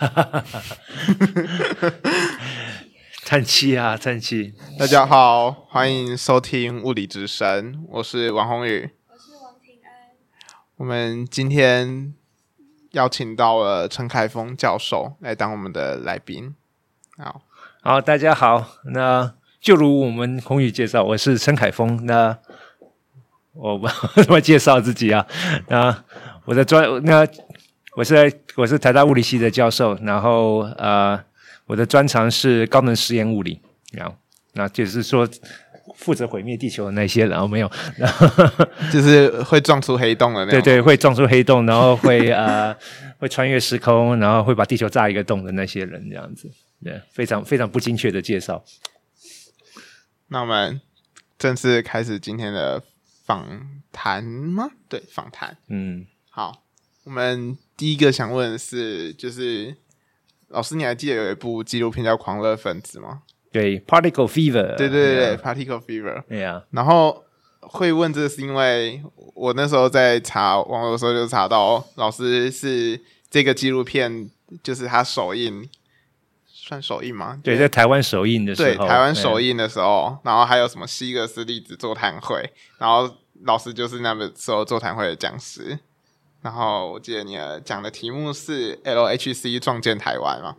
叹气啊，叹气！大家好，欢迎收听物理之声，我是王宏宇，我是王平安。我们今天邀请到了陈凯峰教授来当我们的来宾。好，好，大家好。那就如我们宏宇介绍，我是陈凯峰。那我我我介绍自己啊。那我的专那我是我是台大物理系的教授，然后呃。我的专长是高能实验物理，然后那就是说负责毁灭地球的那些人，然后没有，然 后就是会撞出黑洞的那种，对对，会撞出黑洞，然后会呃 会穿越时空，然后会把地球炸一个洞的那些人，这样子，对，非常非常不精确的介绍。那我们正式开始今天的访谈吗？对，访谈。嗯，好，我们第一个想问的是，就是。老师，你还记得有一部纪录片叫《狂热分子》吗？对，Particle Fever。对对对对，Particle Fever。对呀。然后会问这，是因为我那时候在查网络的时候就查到，老师是这个纪录片，就是他首映，算首映吗？对，在台湾首映的时候。对，台湾首映的时候，然后还有什么西格斯粒子座谈会，然后老师就是那个时候座谈会的讲师。然后我记得你讲的题目是 LHC 撞见台湾嘛，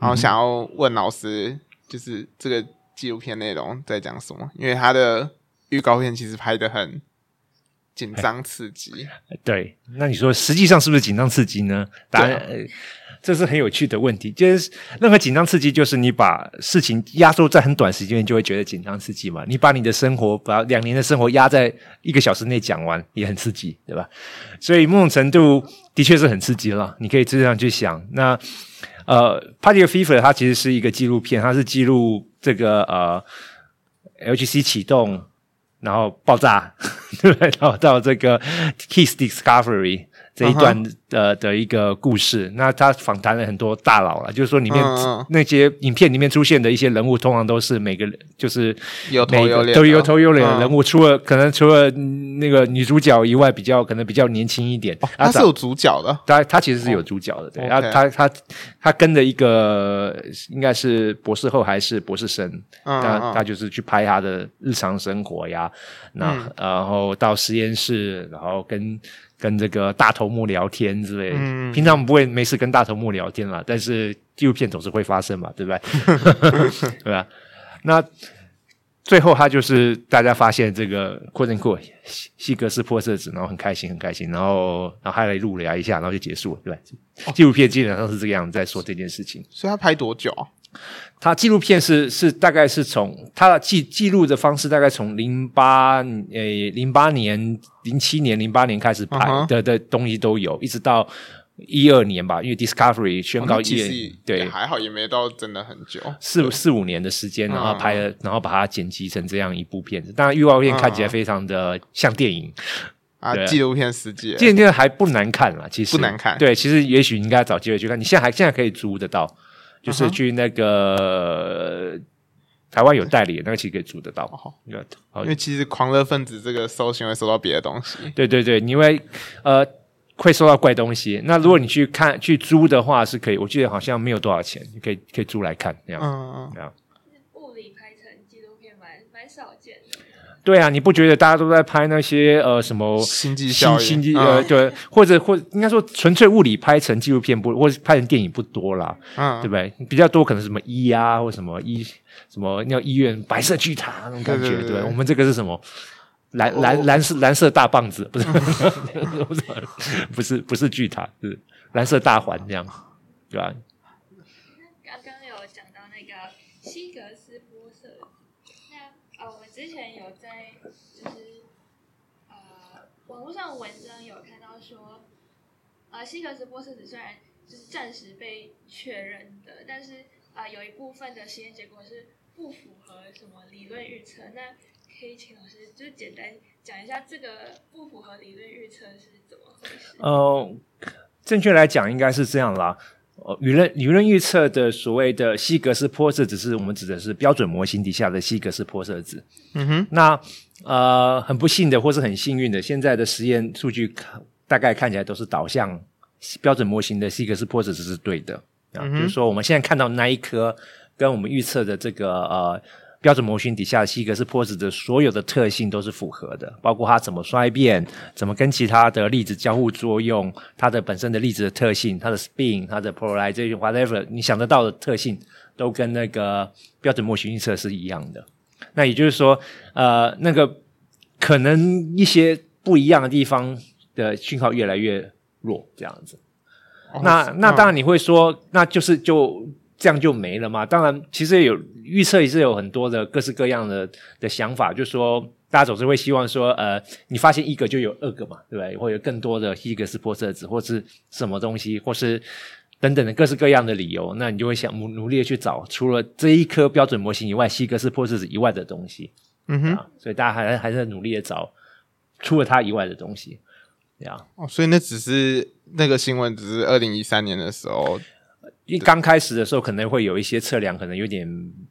然后想要问老师，就是这个纪录片内容在讲什么？因为它的预告片其实拍得很紧张刺激。对，那你说实际上是不是紧张刺激呢？答案。这是很有趣的问题，就是任何紧张刺激，就是你把事情压缩在很短时间，就会觉得紧张刺激嘛。你把你的生活，把两年的生活压在一个小时内讲完，也很刺激，对吧？所以某种程度的确是很刺激了。你可以这样去想。那呃 Party of Fever 它其实是一个纪录片，它是记录这个呃 LHC 启动，然后爆炸，对 不对？然后到这个 Kiss Discovery。这一段的的一个故事，uh huh. 那他访谈了很多大佬了，就是说里面、uh huh. 那些影片里面出现的一些人物，通常都是每个就是有头有脸，都有头有脸的人物，uh. 除了可能除了那个女主角以外，比较可能比较年轻一点。Oh, 他是有主角的，他他其实是有主角的，对，他 Okay. 他他他跟着一个应该是博士后还是博士生，他、uh. 他就是去拍他的日常生活呀，那、uh. 然后到实验室，然后跟。跟这个大头目聊天之类的，嗯、平常我们不会没事跟大头目聊天啦，但是纪录片总是会发生嘛，对不对？对吧？那最后他就是大家发现这个扩增库西格斯破色子，然后很开心，很开心，然后然后还来录了一下，然后就结束了，对吧？纪录片基本上是这个样子在说这件事情。所以他拍多久啊？他纪录片是是大概是从他的记记录的方式，大概从零八诶零八年、零七年、零八年开始拍的、uh huh. 的东西都有，一直到一二年吧。因为 Discovery 宣告一、oh, 对还好，也没到真的很久，四四五年的时间，然后拍了，uh huh. 然后把它剪辑成这样一部片子。当然，预告片看起来非常的像电影、uh huh. 啊，纪录片实际，纪录片还不难看啦，其实不难看。对，其实也许应该找机会去看。你现在还现在可以租得到。就是去那个台湾有代理，那个其实可以租得到。因为其实狂热分子这个搜寻会搜到别的东西。对对对，你会呃会搜到怪东西。那如果你去看去租的话，是可以。我记得好像没有多少钱，你可以可以租来看这样。嗯嗯。物理拍成纪录片蛮蛮少见的。对啊，你不觉得大家都在拍那些呃什么星际效应？星际呃对，或者或应该说纯粹物理拍成纪录片不，或者拍成电影不多啦，嗯，对不对？比较多可能什么医啊，或什么医什么那医院白色巨塔那种感觉，对，对，对，对，我们这个是什么蓝蓝蓝色蓝色大棒子，不是 不是不是巨塔，是蓝色大环这样，对吧？刚刚有讲到那个希格斯玻色。呃，我之前有在就是呃网络上文章有看到说，呃，希格斯玻色子虽然就是暂时被确认的，但是呃有一部分的实验结果是不符合什么理论预测。那可以请老师就是简单讲一下这个不符合理论预测是怎么回事？呃，正确来讲应该是这样啦。呃，理论舆论预测的所谓的希格斯玻色子，是我们指的是标准模型底下的希格斯玻色子。嗯哼，那呃，很不幸的，或是很幸运的，现在的实验数据大概看起来都是导向标准模型的希格斯玻色子是对的。啊，比如说我们现在看到那一颗跟我们预测的这个呃。标准模型底下的希格斯波子的所有的特性都是符合的，包括它怎么衰变，怎么跟其他的粒子交互作用，它的本身的粒子的特性，它的 spin，它的 polarization whatever，你想得到的特性都跟那个标准模型预测是一样的。那也就是说，呃，那个可能一些不一样的地方的讯号越来越弱，这样子。哦、那那当然你会说，那就是就。这样就没了嘛？当然，其实有预测也是有很多的各式各样的的想法，就是说大家总是会希望说，呃，你发现一个就有二个嘛，对不对？或有更多的希格斯玻色子，或是什么东西，或是等等的各式各样的理由，那你就会想努努力的去找除了这一颗标准模型以外，希格斯玻色子以外的东西。嗯哼，所以大家还还是在努力的找除了它以外的东西。这样哦，所以那只是那个新闻，只是二零一三年的时候。一刚开始的时候，可能会有一些测量，可能有点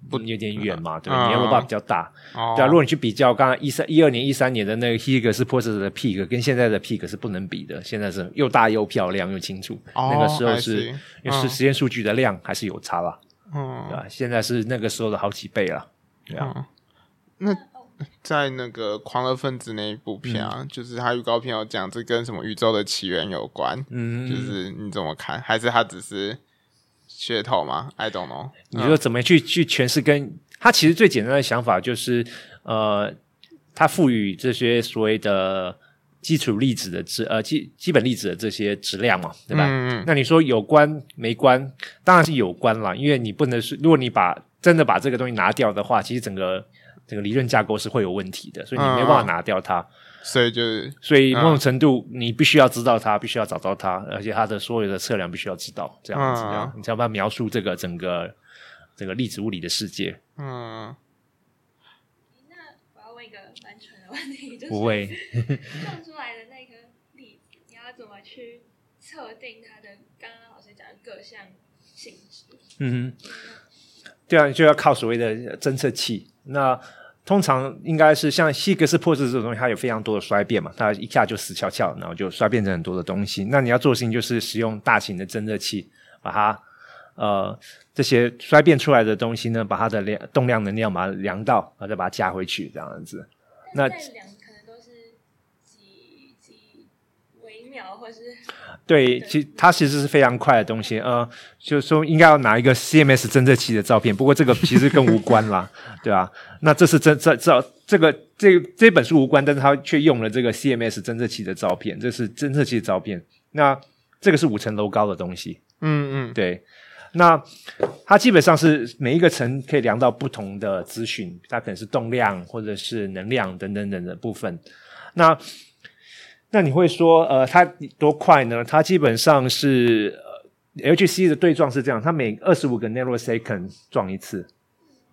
不有点远嘛，对吧？你要把比较大，哦、对啊。如果你去比较刚刚一三一二年、一三年的那个希格斯玻色子的 peak，跟现在的 peak 是不能比的。现在是又大又漂亮又清楚，哦、那个时候是因为是实验数据的量还是有差啦，嗯，对吧？现在是那个时候的好几倍了，对啊。嗯、那在那个狂热分子那一部片啊，嗯、就是他预告片有讲，这跟什么宇宙的起源有关，嗯，就是你怎么看？还是他只是？噱头吗？I don't know。你说怎么去去诠释？跟他其实最简单的想法就是，呃，他赋予这些所谓的基础粒子的质，呃，基基本粒子的这些质量嘛，对吧？嗯嗯。那你说有关没关？当然是有关啦，因为你不能是，如果你把真的把这个东西拿掉的话，其实整个整个理论架构是会有问题的，所以你没办法拿掉它。嗯所以就是，所以某种程度，你必须要知道它，必须要找到它，而且它的所有的测量必须要知道，这样子，这样、嗯、你才有办法描述这个整个这个粒子物理的世界。嗯。那我要问一个单纯的问题，就是不会 放出来的那个粒子，你要怎么去测定它的刚刚老师讲的各项性质？嗯哼，对啊，就要靠所谓的侦测器。那通常应该是像希格斯玻色子这种东西，它有非常多的衰变嘛，它一下就死翘翘，然后就衰变成很多的东西。那你要做事情就是使用大型的侦测器，把它呃这些衰变出来的东西呢，把它的量动量能量把它量到，然后再把它加回去，这样子。那两可能都是几几微秒或是对，其它其实是非常快的东西，呃，就是说应该要拿一个 CMS 侦测器的照片，不过这个其实更无关啦，对吧？那这是真这这这个这这本书无关，但是它却用了这个 CMS 侦测器的照片，这是侦测器的照片。那这个是五层楼高的东西，嗯嗯，对。那它基本上是每一个层可以量到不同的资讯，它可能是动量或者是能量等等等的部分。那那你会说，呃，它多快呢？它基本上是，呃，LHC 的对撞是这样，它每二十五个 nanosecond 撞一次。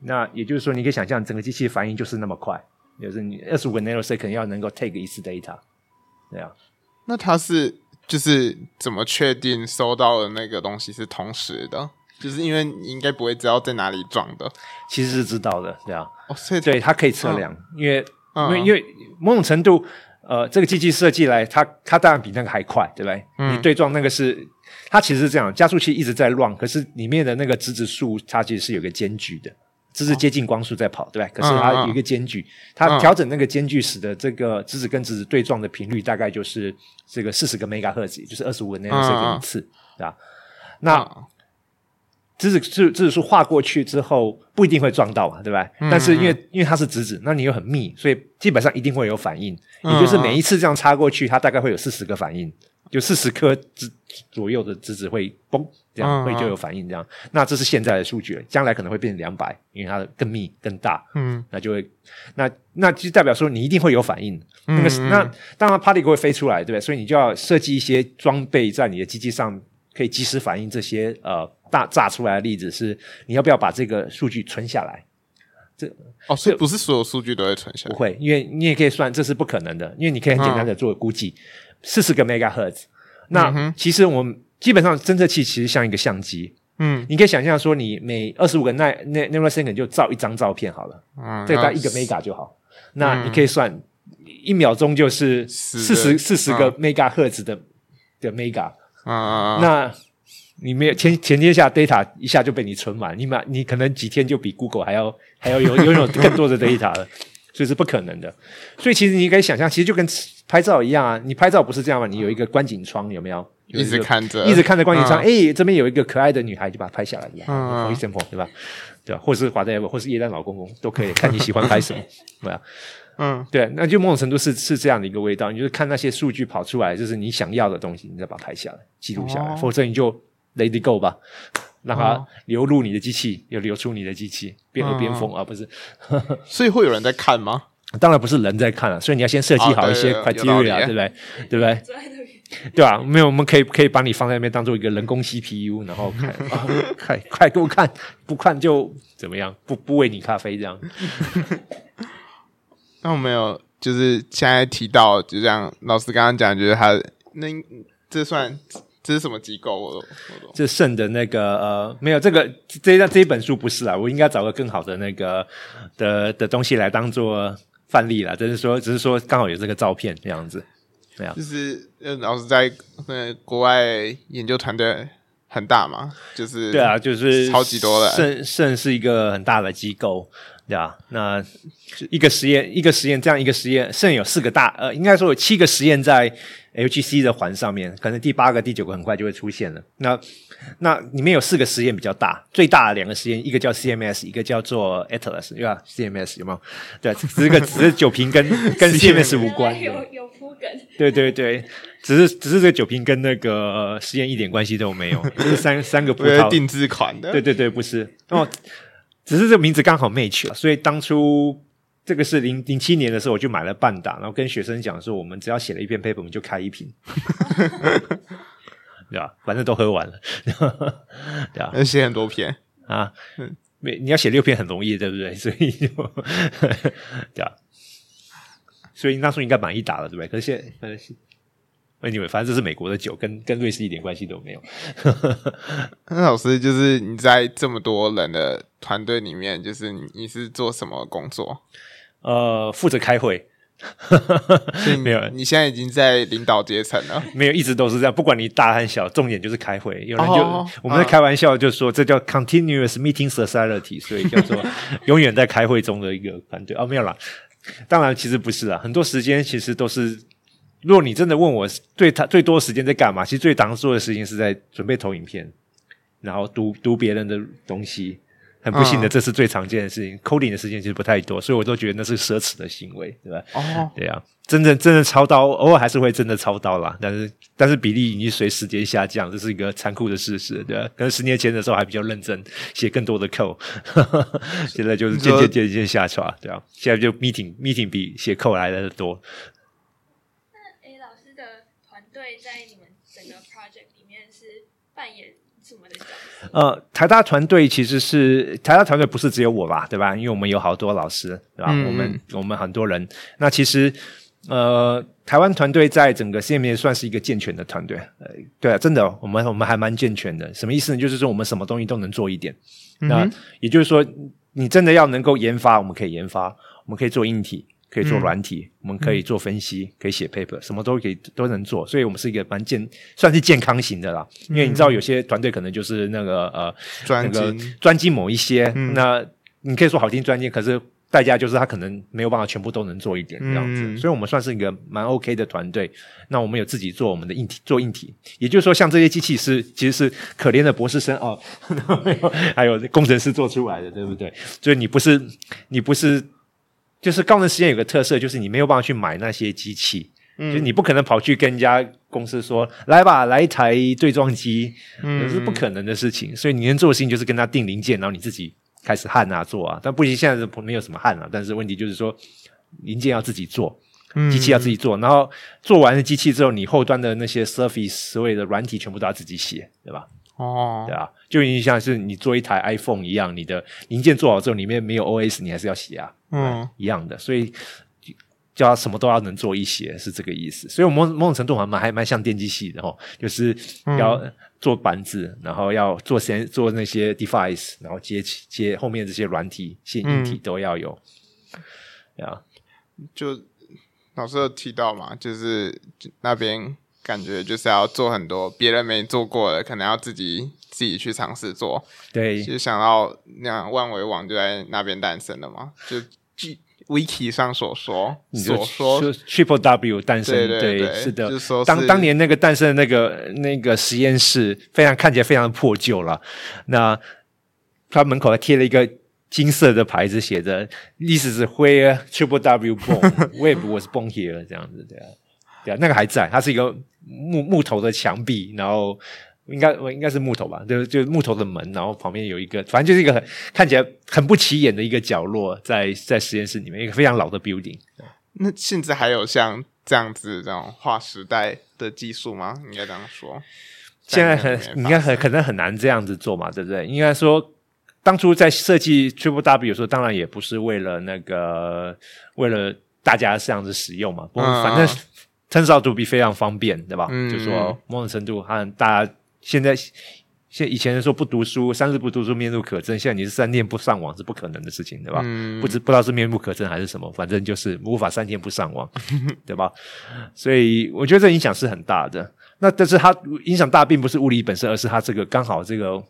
那也就是说，你可以想象整个机器反应就是那么快，就是你二十五个 nanosecond 要能够 take 一次 data，对啊。那它是就是怎么确定收到的那个东西是同时的？就是因为你应该不会知道在哪里撞的，其实是知道的，对啊。哦，所以对，它可以测量，嗯、因为、嗯、因为因为某种程度。呃，这个机器设计来，它它当然比那个还快，对不对？嗯。你对撞那个是，它其实是这样，加速器一直在乱，可是里面的那个质子数，它其实是有个间距的，质子接近光速在跑，对不对？可是它有一个间距，它调整那个间距，使得这个质子跟质子对撞的频率大概就是这个四十个 Megahertz，就是二十五个 nanosecond 一次，对吧？那。质子质子数划过去之后不一定会撞到嘛，对吧？但是因为因为它是质子，那你又很密，所以基本上一定会有反应。也就是每一次这样插过去，它大概会有四十个反应，就四十颗质左右的质子会嘣这样会就有反应这样。那这是现在的数据，将来可能会变成两百，因为它更密更大。嗯，那就会那那就代表说你一定会有反应。那个那当然 particle 会飞出来，对不对？所以你就要设计一些装备在你的机器上，可以及时反应这些呃。大炸出来的例子是，你要不要把这个数据存下来？这哦，所以不是所有数据都会存下来，不会，因为你也可以算，这是不可能的，因为你可以很简单的做估计，四十、嗯、个 megahertz。那、嗯、其实我们基本上侦测器其实像一个相机，嗯，你可以想象说，你每二十五个奈奈 nanosecond 就照一张照片好了，嗯，这个大概一个 mega 就好。嗯、那你可以算一秒钟就是四十四十个 megahertz 的的 mega，嗯，那。你没有前前天下 data 一下就被你存满，你满你可能几天就比 Google 还要还要有拥有 更多的 data 了，所以是不可能的。所以其实你可以想象，其实就跟拍照一样啊，你拍照不是这样吗？你有一个观景窗，有没有？一直看着，一直看着观景窗，哎、嗯，这边有一个可爱的女孩，就把它拍下来，嗯，for example，对吧？对吧？或者是华仔，或是叶丹老公公都可以，看你喜欢拍什么，对吧？嗯，对，那就某种程度是是这样的一个味道，你就是看那些数据跑出来，就是你想要的东西，你再把它拍下来，记录下来，哦、否则你就 let it go 吧，让它流入你的机器，又流出你的机器，边耳边风啊，不是？所以会有人在看吗？当然不是人在看了，所以你要先设计好一些 criteria，、哦、对不对？对不对？对吧？没有，我们可以可以把你放在那边当做一个人工 CPU，然后看，哦、快快给我看，不看就怎么样？不不喂你咖啡这样。那我没有，就是现在提到，就这样，老师刚刚讲，就是他那这算这是什么机构？我都我这圣的那个呃，没有这个这一这一本书不是啦，我应该找个更好的那个的的东西来当做范例啦。就是说，只是说刚好有这个照片这样子。就是呃，老师在呃国外研究团队很大嘛，就是对啊，就是超级多的。圣圣是一个很大的机构，对啊，那一个实验一个实验这样一个实验，剩有四个大呃，应该说有七个实验在 HGC 的环上面，可能第八个、第九个很快就会出现了。那那里面有四个实验比较大，最大的两个实验，一个叫 CMS，一个叫做 Atlas，对吧？CMS 有没有？对，只是个只是酒瓶跟 跟 CMS 无关。有有铺梗。对对对，只是只是这个酒瓶跟那个实验一点关系都没有，就是三三个 葡萄定制款的。对对对，不是哦，只是这个名字刚好 match 了，所以当初这个是零零七年的时候，我就买了半打，然后跟学生讲说，我们只要写了一篇 paper，我们就开一瓶。对吧？反正都喝完了，对吧？要写很多篇啊，没你要写六篇很容易，对不对？所以就 对吧？所以那时候应该满一打了，对不对？可是现在，anyway，反正这是美国的酒，跟跟瑞士一点关系都没有。那老师，就是你在这么多人的团队里面，就是你你是做什么工作？呃，负责开会。没有，你现在已经在领导阶层了。没有，一直都是这样。不管你大和小，重点就是开会。有人就、oh, 我们在开玩笑，就说这叫 continuous meeting society，所以叫做 永远在开会中的一个团队。哦，没有啦，当然其实不是啊。很多时间其实都是，如果你真的问我，最他最多时间在干嘛？其实最常做的事情是在准备投影片，然后读读别人的东西。很不幸的，这是最常见的事情。嗯、coding 的时间其实不太多，所以我都觉得那是奢侈的行为，对吧？哦，对啊，真正真的操刀，偶尔还是会真的操刀啦。但是但是比例已经随时间下降，这是一个残酷的事实，对吧？可能十年前的时候还比较认真，写更多的 code，现在就是渐渐渐渐下滑，对啊。现在就 meeting meeting 比写 code 来的多。那诶，老师的团队在你们整个 project 里面是扮演？呃，台大团队其实是台大团队不是只有我吧，对吧？因为我们有好多老师，对吧？嗯、我们我们很多人。那其实呃，台湾团队在整个 CMA 算是一个健全的团队。呃，对啊，真的，我们我们还蛮健全的。什么意思呢？就是说我们什么东西都能做一点。嗯、那也就是说，你真的要能够研发，我们可以研发，我们可以做硬体。可以做软体，嗯、我们可以做分析，嗯、可以写 paper，什么都可以都能做，所以我们是一个蛮健，算是健康型的啦。嗯、因为你知道，有些团队可能就是那个呃，专精那个专精某一些，嗯、那你可以说好听专精，可是代价就是他可能没有办法全部都能做一点这样子。嗯、所以我们算是一个蛮 OK 的团队。那我们有自己做我们的硬体，做硬体，也就是说，像这些机器是其实是可怜的博士生哦，还有工程师做出来的，对不对？所以你不是你不是。就是高能实验有个特色，就是你没有办法去买那些机器，嗯，就是你不可能跑去跟人家公司说，来吧，来一台对撞机，嗯，这是不可能的事情。所以你能做的事情就是跟他订零件，然后你自己开始焊啊做啊。但不行，现在是没有什么焊了。但是问题就是说，零件要自己做，机器要自己做，嗯，然后做完了机器之后，你后端的那些 surface 所谓的软体全部都要自己写，对吧？哦，对啊，就有点像是你做一台 iPhone 一样，你的零件做好之后，里面没有 OS，你还是要写啊，嗯，一样的，所以叫他什么都要能做一些，是这个意思。所以我某某种程度还蛮还蛮像电机系的哦，就是要做板子，嗯、然后要做先做那些 device，然后接接后面这些软体、线硬体都要有，对啊、嗯，就老师有提到嘛，就是那边。感觉就是要做很多别人没做过的，可能要自己自己去尝试做。对，就想到那样万维网就在那边诞生了嘛，就据 Wiki 上所说，所说 Triple W 诞生，对，对，对，是的。就是当当年那个诞生的那个那个实验室，非常看起来非常破旧了。那他门口还贴了一个金色的牌子，写着意思是 Where Triple W born，Web was born here，这样子对啊，对啊，那个还在，它是一个木木头的墙壁，然后应该应该是木头吧，就就木头的门，然后旁边有一个，反正就是一个很看起来很不起眼的一个角落，在在实验室里面，一个非常老的 building。那现在还有像这样子这种划时代的技术吗？应该这样说，现在很应该很可能很难这样子做嘛，对不对？应该说。当初在设计 Triple W 的时候，当然也不是为了那个，为了大家这样子使用嘛。不过反正 turns out to be 非常方便，对吧？嗯、就说某种程度，和大家现在现以前人说不读书，三日不读书面目可憎，现在你是三天不上网是不可能的事情，对吧？嗯、不知不知道是面目可憎还是什么，反正就是无法三天不上网，对吧？所以我觉得这影响是很大的。那但是它影响大，并不是物理本身，而是它这个刚好这个。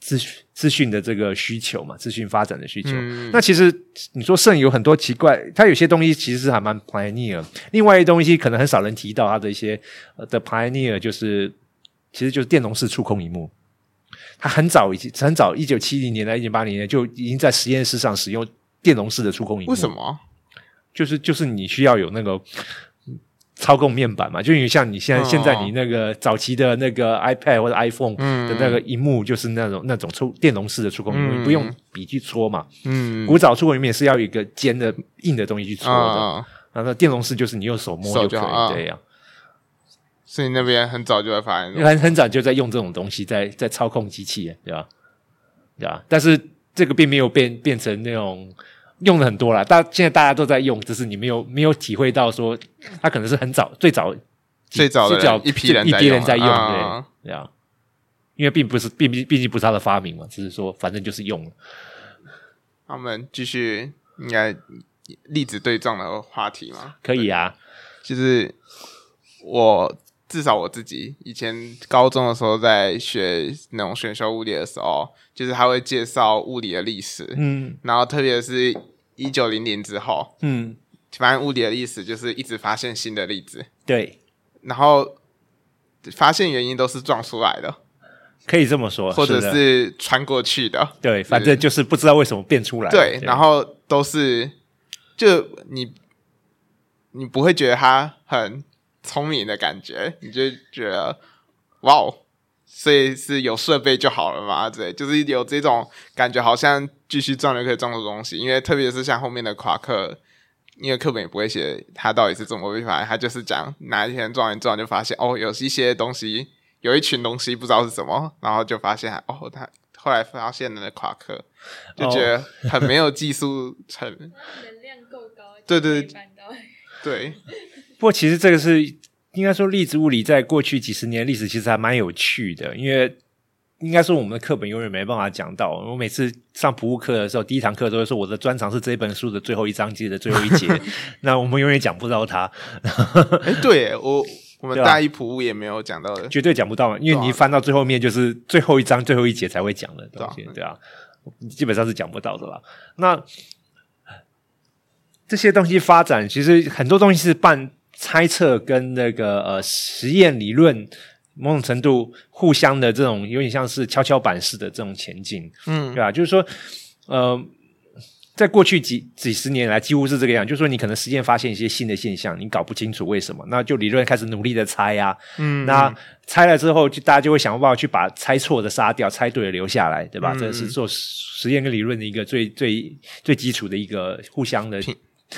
资讯资讯的这个需求嘛，资讯发展的需求。嗯、那其实你说摄影有很多奇怪，它有些东西其实是还蛮 pioneer。另外一东西可能很少人提到，它的一些的 pioneer 就是，其实就是电容式触控荧幕。它很早已经很早，一九七零年代、一九八零年就已经在实验室上使用电容式的触控荧幕。为什么？就是就是你需要有那个。操控面板嘛，就因为像你现在、哦、现在你那个早期的那个 iPad 或者 iPhone 的那个荧幕，就是那种、嗯、那种触电容式的触控荧幕，嗯、你不用笔去戳嘛。嗯，古早触控荧幕也是要有一个尖的硬的东西去戳的。哦、然后电容式就是你用手摸就可以，这样。所以那边很早就在发现，很很早就在用这种东西在在操控机器，对吧？对吧？但是这个并没有变变成那种。用的很多了，大现在大家都在用，只是你没有没有体会到说，它可能是很早最早最早的一批人一批人在用，对这样，因为并不是并毕毕竟不是他的发明嘛，只是说反正就是用了。那我们继续应该粒子对撞的话题嘛？可以啊，就是我至少我自己以前高中的时候在学那种选修物理的时候，就是他会介绍物理的历史，嗯，然后特别是。一九零零之后，嗯，反正物理的历史就是一直发现新的粒子，对，然后发现原因都是撞出来的，可以这么说，或者是穿过去的，对，反正就是不知道为什么变出来，对，然后都是就你你不会觉得他很聪明的感觉，你就觉得哇哦。所以是有设备就好了嘛？对，就是有这种感觉，好像继续撞就可以撞出东西。因为特别是像后面的夸克，因为课本也不会写他到底是怎么被发现，他就是讲哪一天撞一撞就发现哦，有一些东西，有一群东西不知道是什么，然后就发现哦，他后来发现了那夸克，就觉得很没有技术成 能量够高，对对对。不过其实这个是。应该说，粒子物理在过去几十年历史其实还蛮有趣的，因为应该说我们的课本永远没办法讲到。我每次上普物课的时候，第一堂课都会说我的专长是这本书的最后一章节的最后一节，那我们永远讲不到它。哎，对我我们大一普物也没有讲到的，绝对讲不到嘛，因为你一翻到最后面就是最后一章最后一节才会讲的东西，对啊，基本上是讲不到的啦？那这些东西发展，其实很多东西是半。猜测跟那个呃实验理论某种程度互相的这种有点像是跷跷板式的这种前进，嗯，对吧？就是说，呃，在过去几几十年来几乎是这个样，就是说你可能实验发现一些新的现象，你搞不清楚为什么，那就理论开始努力的猜啊，嗯，那猜了之后，就大家就会想办法去把猜错的杀掉，猜对的留下来，对吧？嗯，这是做实验跟理论的一个最最最基础的一个互相的。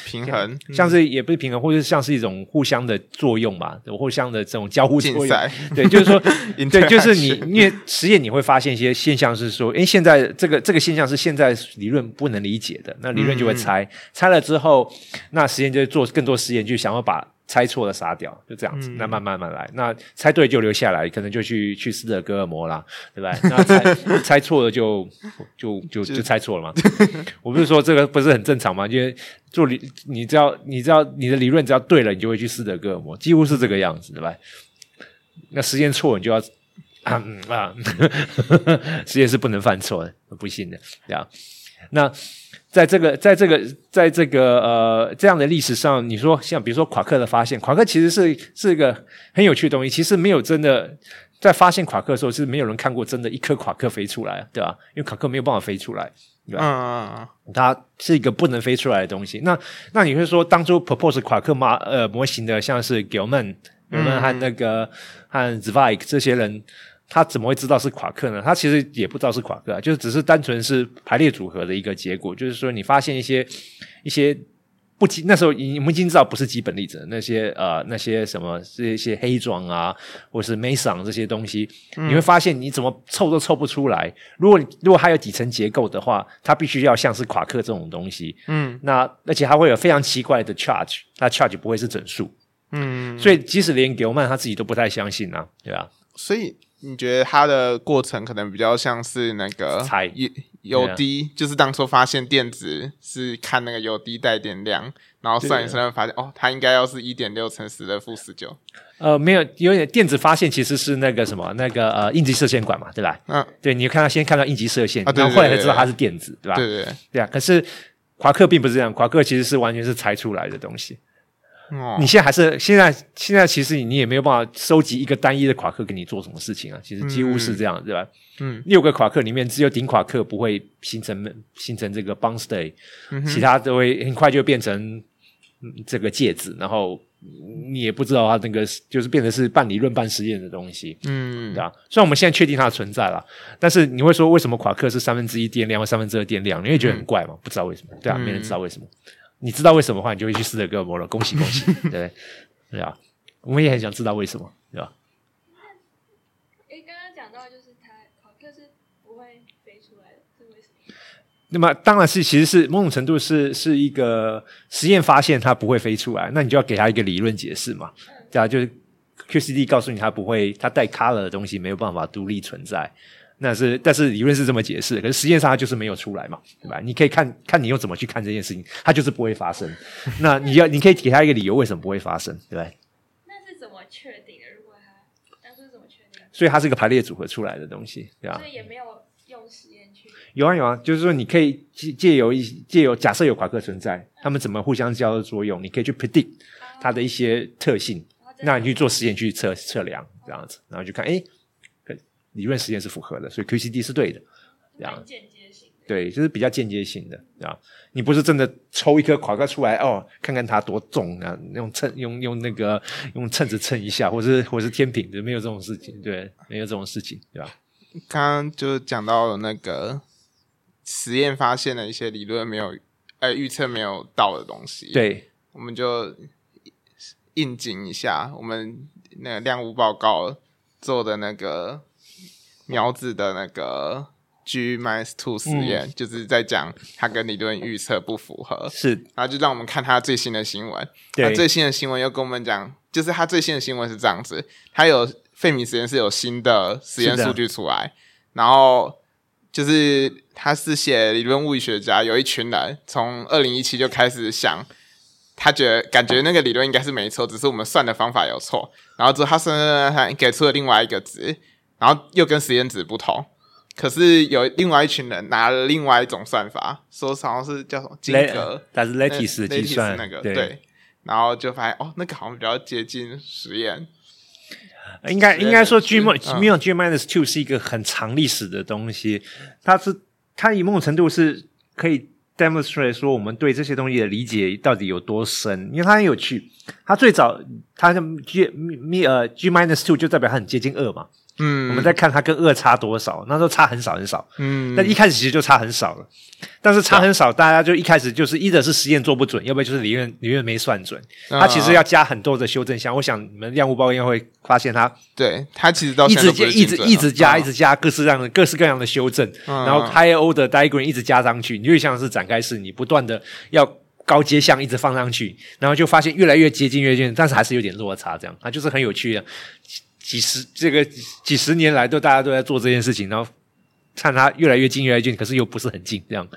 平衡，像是也不是平衡，或者像是一种互相的作用嘛，互相的这种交互作用。对，就是说，对，就是你，因为实验你会发现一些现象，是说，哎，现在这个这个现象是现在理论不能理解的，那理论就会猜，嗯、猜了之后，那实验就会做更多实验，就想要把。猜错了杀掉，就这样子。嗯、那慢慢慢来，那猜对就留下来，可能就去去斯德哥尔摩啦，对吧？那猜猜错了就就就就，猜错了嘛。我不是说这个不是很正常吗？因为做理，你只要你只要你的理论只要对了，你就会去斯德哥尔摩，几乎是这个样子，对吧？那实验错你就要啊嗯啊，实验是不能犯错的，不信的，对啊。那在这个在这个在这个呃这样的历史上，你说像比如说夸克的发现，夸克其实是是一个很有趣的东西。其实没有真的在发现夸克的时候，是没有人看过真的一颗夸克飞出来，对吧？因为夸克没有办法飞出来，对吧？嗯嗯嗯，它是一个不能飞出来的东西。那那你会说，当初 propose 夸克模呃模型的，像是 Gell-Mann、Gell-Mann 和那个和 Zweig 这些人。他怎么会知道是夸克呢？他其实也不知道是夸克啊，就是只是单纯是排列组合的一个结果。就是说，你发现一些一些不基，那时候我们已经知道不是基本粒子，那些呃那些什么这些黑状啊，或是 meson 这些东西，嗯、你会发现你怎么凑都凑不出来。如果如果它有几层结构的话，它必须要像是夸克这种东西。嗯，那而且它会有非常奇怪的 charge，那 charge 不会是整数。嗯，所以即使连 Gell-Mann 他自己都不太相信啊，对吧？所以。你觉得它的过程可能比较像是那个油油滴，就是当初发现电子是看那个有滴带电量，然后算一算发现哦，它应该要是一点六乘十的负十九。呃，没有，有点电子发现其实是那个什么，那个呃应急射线管嘛，对吧？嗯，对，你看到先看到应急射线，然后后来才知道它是电子，对吧？对对对，对啊。可是夸克并不是这样，夸克其实是完全是猜出来的东西。哦，你现在还是现在现在其实你也没有办法收集一个单一的夸克给你做什么事情啊？其实几乎是这样，嗯、对吧？嗯，六个夸克里面只有顶夸克不会形成形成这个 state，嗯、其他都会很快就变成这个介质，然后你也不知道它那个就是变成是半理论半实验的东西，嗯，对吧？虽然我们现在确定它的存在了，但是你会说为什么夸克是三分之一电量或三分之二电量？你会觉得很怪吗？嗯、不知道为什么，对啊，没人知道为什么。你知道为什么的话，你就会去斯德哥尔摩了。恭喜恭喜，对对啊，我们也很想知道为什么，对吧？诶，刚刚讲到就是它夸克是不会飞出来的，是为什么？那么当然是，其实是某种程度是是一个实验发现它不会飞出来，那你就要给它一个理论解释嘛，对啊，就是 QCD 告诉你它不会，它带 color 的东西没有办法独立存在。那是，但是理论是这么解释，可是实验上它就是没有出来嘛，对吧？你可以看看你用怎么去看这件事情，它就是不会发生。那你要，你可以给他一个理由，为什么不会发生，对？那是怎么确定的？如果他，当初怎么确定？所以它是一个排列组合出来的东西，对吧？所以也没有用实验去。有啊有啊，就是说你可以借借由一借由假设有夸克存在，他们怎么互相交的作用，你可以去 predict 它的一些特性，那你去做实验去测测量这样子，然后就看，诶理论实验是符合的，所以 QCD 是对的，这样间接性，对，就是比较间接性的，这样你不是真的抽一颗夸克出来哦，看看它多重啊，用秤用用那个用秤子称一下，或是或是天平的，没有这种事情，对，没有这种事情，对吧？刚刚就讲到了那个实验发现的一些理论没有，呃，预测没有到的东西，对，我们就应景一下，我们那个量物报告做的那个。苗子的那个 G minus two 实验，嗯、就是在讲他跟理论预测不符合，是，然后就让我们看他最新的新闻。对，他最新的新闻又跟我们讲，就是他最新的新闻是这样子：他有费米实验室有新的实验数据出来，然后就是他是写理论物理学家，有一群人从二零一七就开始想，他觉得感觉那个理论应该是没错，只是我们算的方法有错，然后之后他算算算，他给出了另外一个值。然后又跟实验值不同，可是有另外一群人拿了另外一种算法，说好像是叫什么金格，但是 lattice 计算那个对，对，然后就发现哦，那个好像比较接近实验。应该应该说 G m o G minus two 是一个很长历史的东西，它是它以某种程度是可以 demonstrate 说我们对这些东西的理解到底有多深，因为它很有趣。它最早它的 G 咪呃 G minus two 就代表它很接近二嘛。嗯，我们再看它跟二差多少，那时候差很少很少。嗯，但一开始其实就差很少了。但是差很少，大家就一开始就是一的是实验做不准，要不然就是理论理论没算准。它其实要加很多的修正项。我想你们量物报告应该会发现它，对它其实到一直一直一直加一直加各式各样的各式各样的修正，然后 higher order diagram 一直加上去，你就像是展开式，你不断的要高阶项一直放上去，然后就发现越来越接近越接近，但是还是有点落差，这样它就是很有趣的。几十这个几十年来都大家都在做这件事情，然后看他越来越近越来越近，可是又不是很近这样。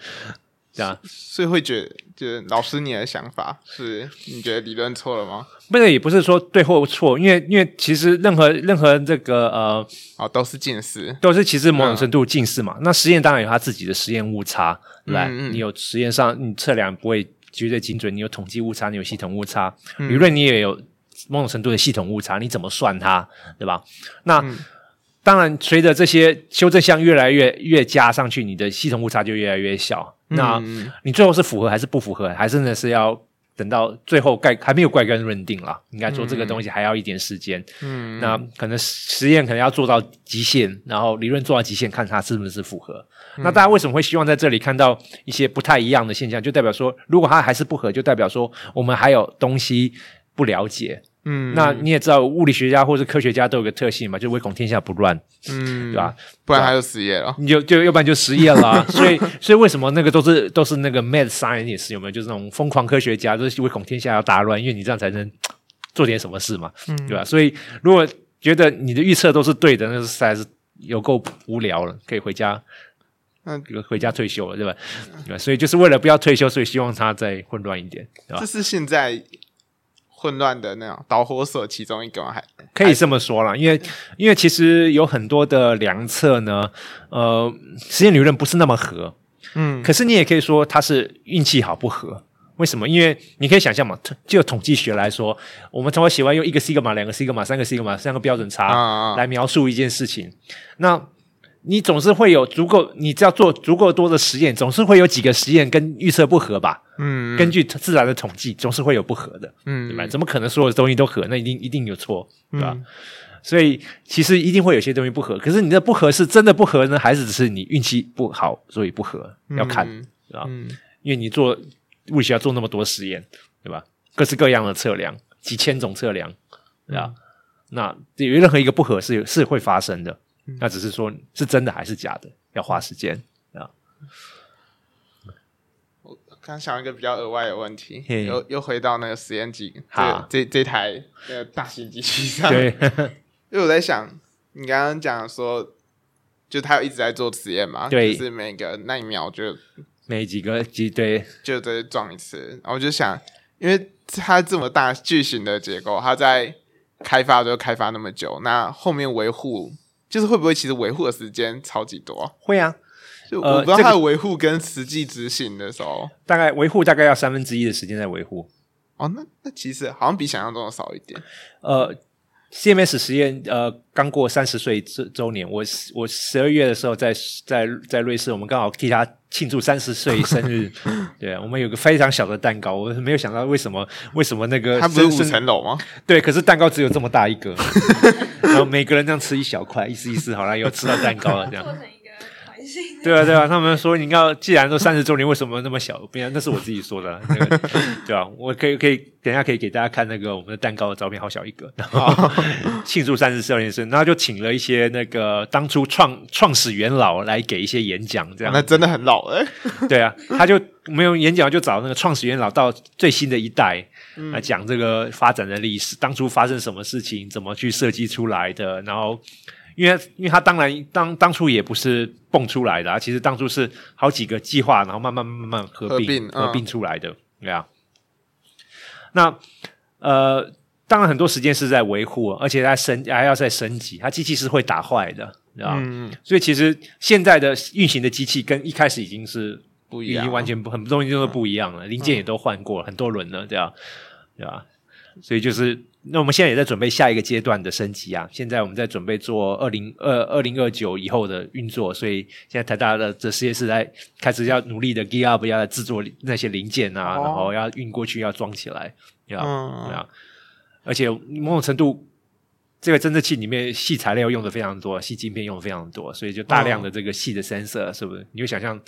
这样，所以会觉得，就是老师你的想法是，你觉得理论错了吗？不是，也不是说对或错，因为因为其实任何任何这个呃，哦，都是近视，都是其实某种程度近视嘛。嗯、那实验当然有它自己的实验误差，来、嗯嗯，你有实验上你测量不会绝对精准，你有统计误差，你有系统误差，嗯、理论你也有某种程度的系统误差，你怎么算它，对吧？那。嗯当然，随着这些修正项越来越越加上去，你的系统误差就越来越小。嗯、那你最后是符合还是不符合，还真的是要等到最后盖还没有盖棺认定了。应该说这个东西还要一点时间。嗯，那可能实验可能要做到极限，然后理论做到极限，看它是不是符合。嗯、那大家为什么会希望在这里看到一些不太一样的现象？就代表说，如果它还是不合，就代表说我们还有东西不了解。嗯，那你也知道，物理学家或者科学家都有个特性嘛，就唯恐天下不乱，嗯，对吧？不然他就失业了，你就就要不然就失业了啊。所以，所以为什么那个都是都是那个 mad scientist 有没有？就是那种疯狂科学家，就是唯恐天下要大乱，因为你这样才能 做点什么事嘛，嗯，对吧？所以，如果觉得你的预测都是对的，那实在是有够无聊了，可以回家，嗯，回家退休了，对吧？对吧？所以，就是为了不要退休，所以希望他再混乱一点，对吧？这是现在。混乱的那种导火索，其中一个还可以这么说啦，因为因为其实有很多的良策呢，呃，实验理论不是那么合，嗯，可是你也可以说它是运气好不合。为什么？因为你可以想象嘛，就统计学来说，我们通常喜欢用一个西格玛、两个西格玛、三个西格玛、三个标准差来描述一件事情，啊啊那。你总是会有足够，你只要做足够多的实验，总是会有几个实验跟预测不合吧？嗯，根据自然的统计，总是会有不合的，嗯，对吧？怎么可能所有的东西都合？那一定一定有错，对吧？嗯、所以其实一定会有些东西不合。可是你的不合是真的不合呢，还是只是你运气不好所以不合？要看，嗯、对吧？嗯，因为你做物理学要做那么多实验，对吧？各式各样的测量，几千种测量，对吧？嗯、那有任何一个不合是是会发生的。那只是说，是真的还是假的？要花时间啊。我刚想一个比较额外的问题，又又回到那个实验机，好，这这台那个大型机器上。对，因为我在想，你刚刚讲说，就他一直在做实验嘛，对，就是每个那一秒就每几个机对，就再撞一次。然后我就想，因为它这么大巨型的结构，它在开发就开发那么久，那后面维护。就是会不会其实维护的时间超级多？会啊，就我不知道它的维护跟实际执行的时候，大概维护大概要三分之一的时间在维护。哦，那那其实好像比想象中的少一点。呃，CMS 实验呃刚过三十岁周周年，我我十二月的时候在在在瑞士，我们刚好替他庆祝三十岁生日。对，我们有个非常小的蛋糕，我没有想到为什么为什么那个它不是五层楼吗？对，可是蛋糕只有这么大一个。然后每个人这样吃一小块，意思意思，好了，有吃到蛋糕了，这样。对啊，对啊，他们说你要既然都三十周年，为什么那么小？不然那是我自己说的，那个、对啊，我可以可以等一下可以给大家看那个我们的蛋糕的照片，好小一个，然后 庆祝三十周年生，然后就请了一些那个当初创创始元老来给一些演讲，这样。那真的很老哎。对啊，他就没有演讲，就找那个创始元老到最新的一代来讲这个发展的历史，当初发生什么事情，怎么去设计出来的，然后。因为，因为他当然当当初也不是蹦出来的啊，其实当初是好几个计划，然后慢慢慢慢合并合并，出来的，嗯、对啊。那呃，当然很多时间是在维护，而且在升还要再升级，它机器是会打坏的，对吧？嗯。所以其实现在的运行的机器跟一开始已经是不一样，已经完全不很多东西都不一样了，嗯、零件也都换过了很多轮了，对吧？对吧？所以就是。那我们现在也在准备下一个阶段的升级啊！现在我们在准备做二零二二零二九以后的运作，所以现在台大的这实验室在开始要努力的 gear up，要制作那些零件啊，哦、然后要运过去，要装起来，要啊、嗯！而且某种程度，这个侦测器里面细材料用的非常多，细晶片用的非常多，所以就大量的这个细的 sensor，是不是？你就想象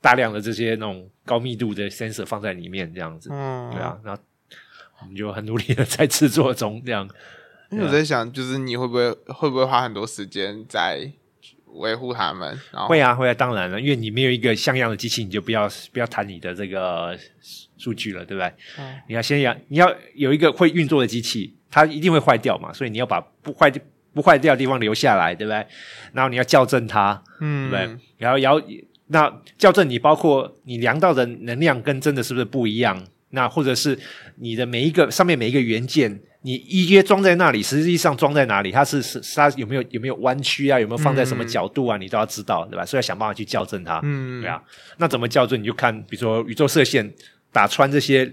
大量的这些那种高密度的 sensor 放在里面这样子，嗯，对啊，然后。我们就很努力的在制作中，这样。因为我在想，就是你会不会会不会花很多时间在维护他们？会啊，会啊，当然了，因为你没有一个像样的机器，你就不要不要谈你的这个数据了，对不对？嗯。你要先要你要有一个会运作的机器，它一定会坏掉嘛，所以你要把不坏不坏掉的地方留下来，对不对？然后你要校正它，嗯，对不对？然后要那校正你包括你量到的能量跟真的是不是不一样？那或者是你的每一个上面每一个元件，你一约装在那里，实际上装在哪里？它是是它有没有有没有弯曲啊？有没有放在什么角度啊？嗯、你都要知道，对吧？所以要想办法去校正它。嗯，对啊。那怎么校正？你就看，比如说宇宙射线打穿这些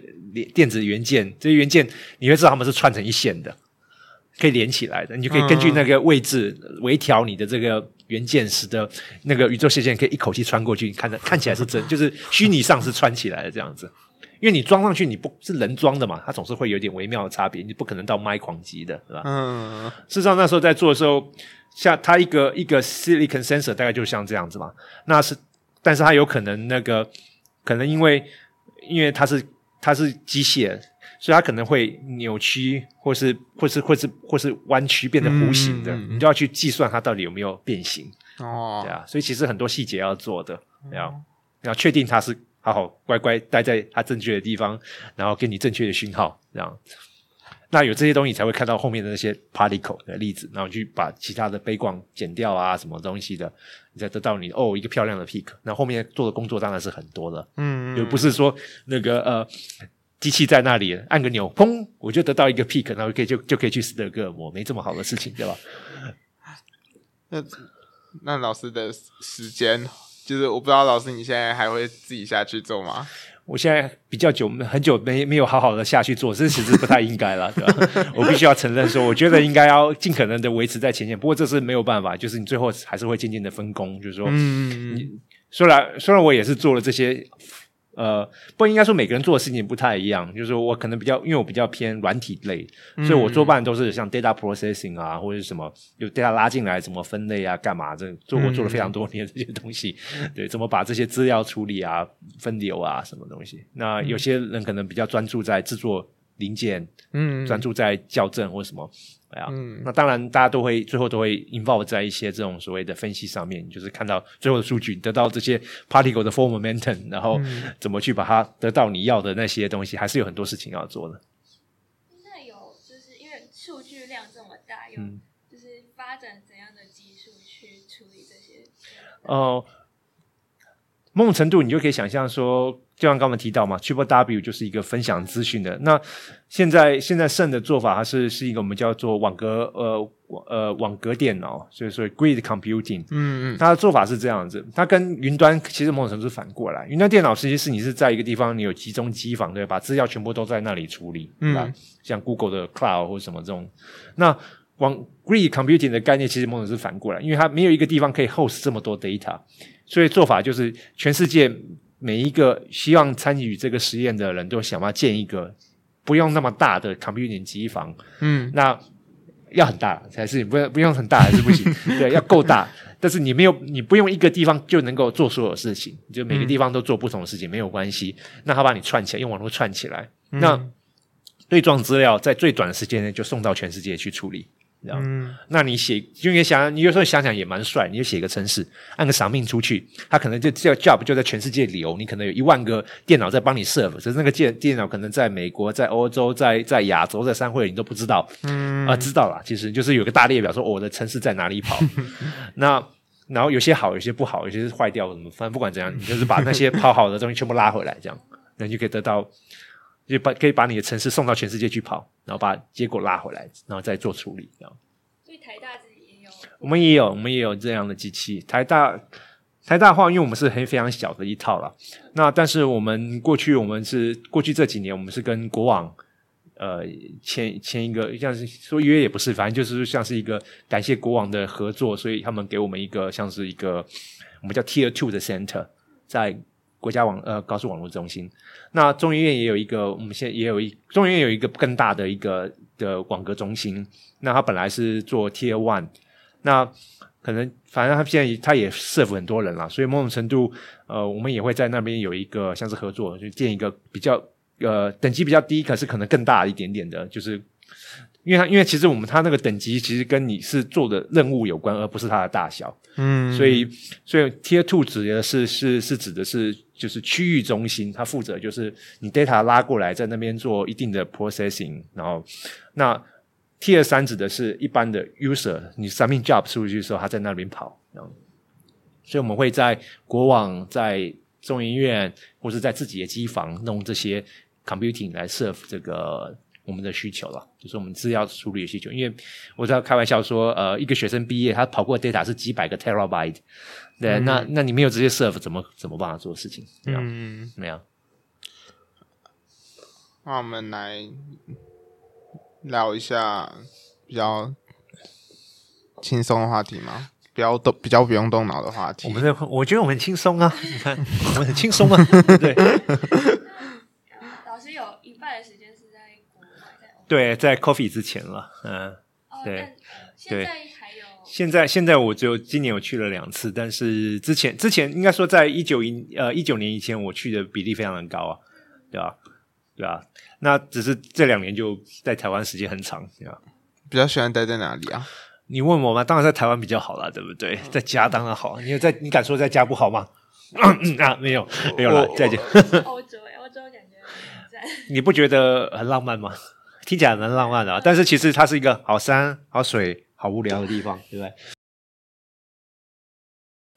电子元件，这些元件你会知道它们是串成一线的，可以连起来的。你就可以根据那个位置微调你的这个元件，使得那个宇宙射线可以一口气穿过去。你看着看起来是真，就是虚拟上是穿起来的这样子。因为你装上去，你不是人装的嘛，它总是会有点微妙的差别，你不可能到麦狂级的，是吧？嗯。事实上，那时候在做的时候，像它一个一个 silicon sensor 大概就像这样子嘛。那是，但是它有可能那个，可能因为因为它是它是机械，所以它可能会扭曲，或是或是或是或是弯曲变得弧形的，嗯、你就要去计算它到底有没有变形。哦。对啊，所以其实很多细节要做的，要要确定它是。好好乖乖待在它正确的地方，然后给你正确的讯号，这样。那有这些东西，你才会看到后面的那些 particle 的例子，然后去把其他的背光剪掉啊，什么东西的，你才得到你哦一个漂亮的 peak。那后面做的工作当然是很多的，嗯，又不是说那个呃机器在那里按个钮，砰，我就得到一个 peak，然后可以就就可以去斯德哥尔摩，没这么好的事情，对吧？那那老师的时间。就是我不知道老师你现在还会自己下去做吗？我现在比较久，很久没没有好好的下去做，这其实不太应该了，对吧？我必须要承认说，我觉得应该要尽可能的维持在前线，不过这是没有办法，就是你最后还是会渐渐的分工，就是说，嗯，你虽然虽然我也是做了这些。呃，不应该说每个人做的事情不太一样，就是说我可能比较，因为我比较偏软体类，嗯、所以我多半都是像 data processing 啊，或者是什么有 data 拉进来怎么分类啊，干嘛这做我做了非常多年这些东西，嗯、对，怎么把这些资料处理啊、分流啊什么东西。那有些人可能比较专注在制作零件，嗯，专注在校正或什么。嗯，那当然，大家都会最后都会 involve 在一些这种所谓的分析上面，就是看到最后的数据，得到这些 particle 的 form momentum，然后怎么去把它得到你要的那些东西，还是有很多事情要做的。那有就是因为数据量这么大，有就是发展怎样的技术去处理这些？哦、呃，某种程度你就可以想象说。就像刚刚提到嘛，Triple W 就是一个分享资讯的。那现在现在 CERN 的做法，它是是一个我们叫做网格呃呃网格电脑，所以说 Grid Computing。嗯嗯，它的做法是这样子，它跟云端其实某种程度是反过来。云端电脑实际是你是在一个地方，你有集中机房，对吧，把资料全部都在那里处理，嗯？像 Google 的 Cloud 或者什么这种。那网 Grid Computing 的概念其实某种是反过来，因为它没有一个地方可以 host 这么多 data，所以做法就是全世界。每一个希望参与这个实验的人都想办法建一个不用那么大的 computing 机房，嗯，那要很大才是，不不用很大还是不行，对，要够大。但是你没有，你不用一个地方就能够做所有事情，就每个地方都做不同的事情，嗯、没有关系。那他把你串起来，用网络串起来，嗯、那对撞资料在最短的时间内就送到全世界去处理。嗯，那你写，就你想，你有时候想想也蛮帅。你就写个城市，按个 submit 出去，他可能就叫 job 就在全世界流。你可能有一万个电脑在帮你 serve，只是那个电电脑可能在美国、在欧洲、在在亚洲、在三会，你都不知道。嗯啊、呃，知道了，其实就是有个大列表说，哦、我的城市在哪里跑。那然后有些好，有些不好，有些是坏掉什么，反正不管怎样，你就是把那些跑好的东西全部拉回来，这样，那你就可以得到。就把可以把你的城市送到全世界去跑，然后把结果拉回来，然后再做处理，这样。所以台大自己也有，我们也有，我们也有这样的机器。台大台大话，因为我们是很非常小的一套了。那但是我们过去我们是过去这几年，我们是跟国网呃签签一个，像是说约也不是，反正就是像是一个感谢国网的合作，所以他们给我们一个像是一个我们叫 Tier Two 的 Center 在。国家网呃高速网络中心，那中医院也有一个，我们现在也有一中医院有一个更大的一个的网格中心。那它本来是做 Tier One，那可能反正它现在它也 serve 很多人了，所以某种程度呃我们也会在那边有一个像是合作，就建一个比较呃等级比较低，可是可能更大一点点的，就是。因为它，因为其实我们它那个等级其实跟你是做的任务有关，而不是它的大小。嗯，所以所以 Tier Two 指的是是是指的是就是区域中心，它负责就是你 data 拉过来，在那边做一定的 processing，然后那 Tier 三指的是一般的 user，你 submit job 出去的时候，它在那边跑。这样所以我们会在国网、在众议院或是在自己的机房弄这些 computing 来 serve 这个我们的需求了，就是我们资料处理的需求。因为我在开玩笑说，呃，一个学生毕业，他跑过的 data 是几百个 terabyte，对，嗯、那那你没有这些 serve，怎么怎么帮他做事情？对嗯，没有。那我们来聊一下比较轻松的话题吗？比较动、比较不用动脑的话题。我们这，我觉得我们很轻松啊！你看，我们很轻松啊，对。老师有一半的时间是对，在 Coffee 之前了，嗯，对。对、现在还有？现在现在我只有今年我去了两次，但是之前之前应该说在一九一呃一九年以前我去的比例非常的高啊，对吧？对啊，那只是这两年就在台湾时间很长，对吧？比较喜欢待在哪里啊？你问我吗？当然在台湾比较好啦，对不对？在家当然好。你有在？你敢说在家不好吗？啊，没有，没有了。再见。欧洲，欧洲感觉很赞。你不觉得很浪漫吗？听起来蛮浪漫的啊，但是其实它是一个好山、好水、好无聊的地方，对不对？